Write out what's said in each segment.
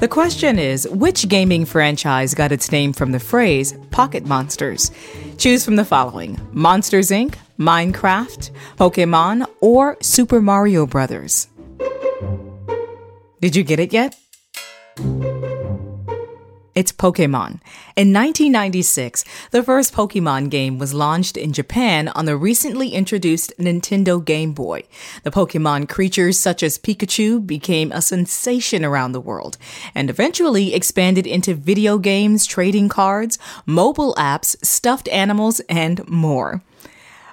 The question is which gaming franchise got its name from the phrase pocket monsters? Choose from the following Monsters Inc., Minecraft, Pokemon, or Super Mario Brothers. Did you get it yet? It's Pokemon. In 1996, the first Pokemon game was launched in Japan on the recently introduced Nintendo Game Boy. The Pokemon creatures such as Pikachu became a sensation around the world and eventually expanded into video games, trading cards, mobile apps, stuffed animals, and more.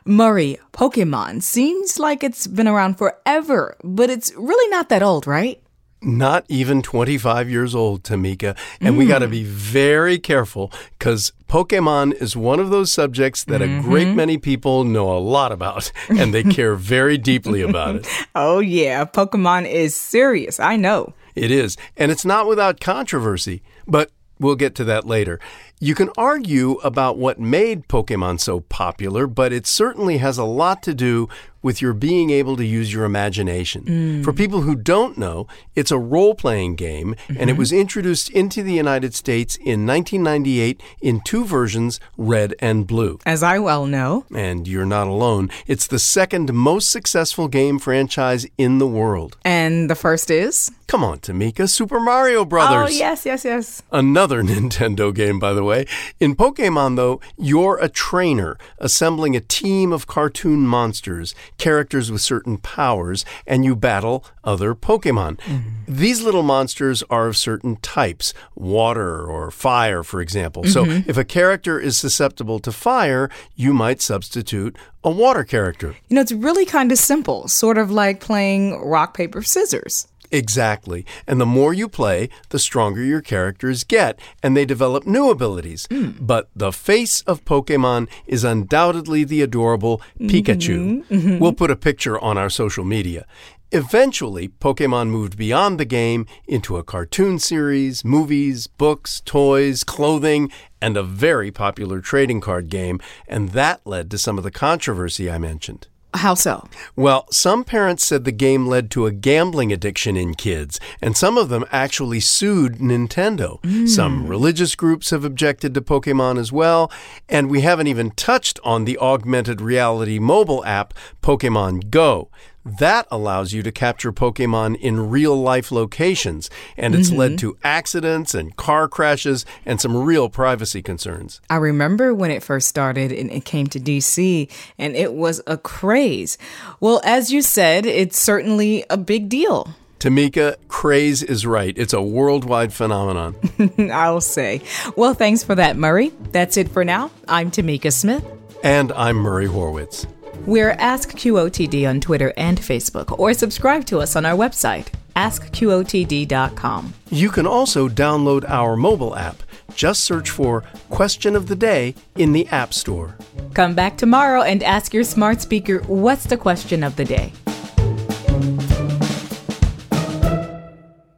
Murray, Pokemon seems like it's been around forever, but it's really not that old, right? Not even 25 years old, Tamika. And mm. we got to be very careful because Pokemon is one of those subjects that mm-hmm. a great mm-hmm. many people know a lot about and they care very deeply about it. Oh, yeah. Pokemon is serious. I know. It is. And it's not without controversy. But We'll get to that later. You can argue about what made Pokemon so popular, but it certainly has a lot to do with your being able to use your imagination. Mm. For people who don't know, it's a role playing game, mm-hmm. and it mm-hmm. was introduced into the United States in 1998 in two versions, red and blue. As I well know. And you're not alone. It's the second most successful game franchise in the world. And the first is? Come on, Tamika, Super Mario Brothers. Oh, yes, yes, yes. Another Nintendo game, by the way. In Pokemon, though, you're a trainer assembling a team of cartoon monsters characters with certain powers, and you battle other Pokemon. Mm-hmm. These little monsters are of certain types water or fire, for example. Mm-hmm. So if a character is susceptible to fire, you might substitute a water character. You know, it's really kind of simple, sort of like playing rock, paper, scissors. Exactly. And the more you play, the stronger your characters get, and they develop new abilities. Mm. But the face of Pokemon is undoubtedly the adorable Pikachu. Mm-hmm. Mm-hmm. We'll put a picture on our social media. Eventually, Pokemon moved beyond the game into a cartoon series, movies, books, toys, clothing, and a very popular trading card game, and that led to some of the controversy I mentioned. How so? Well, some parents said the game led to a gambling addiction in kids, and some of them actually sued Nintendo. Mm. Some religious groups have objected to Pokemon as well, and we haven't even touched on the augmented reality mobile app Pokemon Go. That allows you to capture Pokemon in real life locations, and it's mm-hmm. led to accidents and car crashes and some real privacy concerns. I remember when it first started and it came to DC, and it was a craze. Well, as you said, it's certainly a big deal. Tamika, craze is right. It's a worldwide phenomenon. I'll say. Well, thanks for that, Murray. That's it for now. I'm Tamika Smith. And I'm Murray Horwitz. We're Ask QOTD on Twitter and Facebook, or subscribe to us on our website, askqotd.com. You can also download our mobile app. Just search for Question of the Day in the App Store. Come back tomorrow and ask your smart speaker what's the question of the day.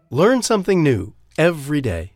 Learn something new every day.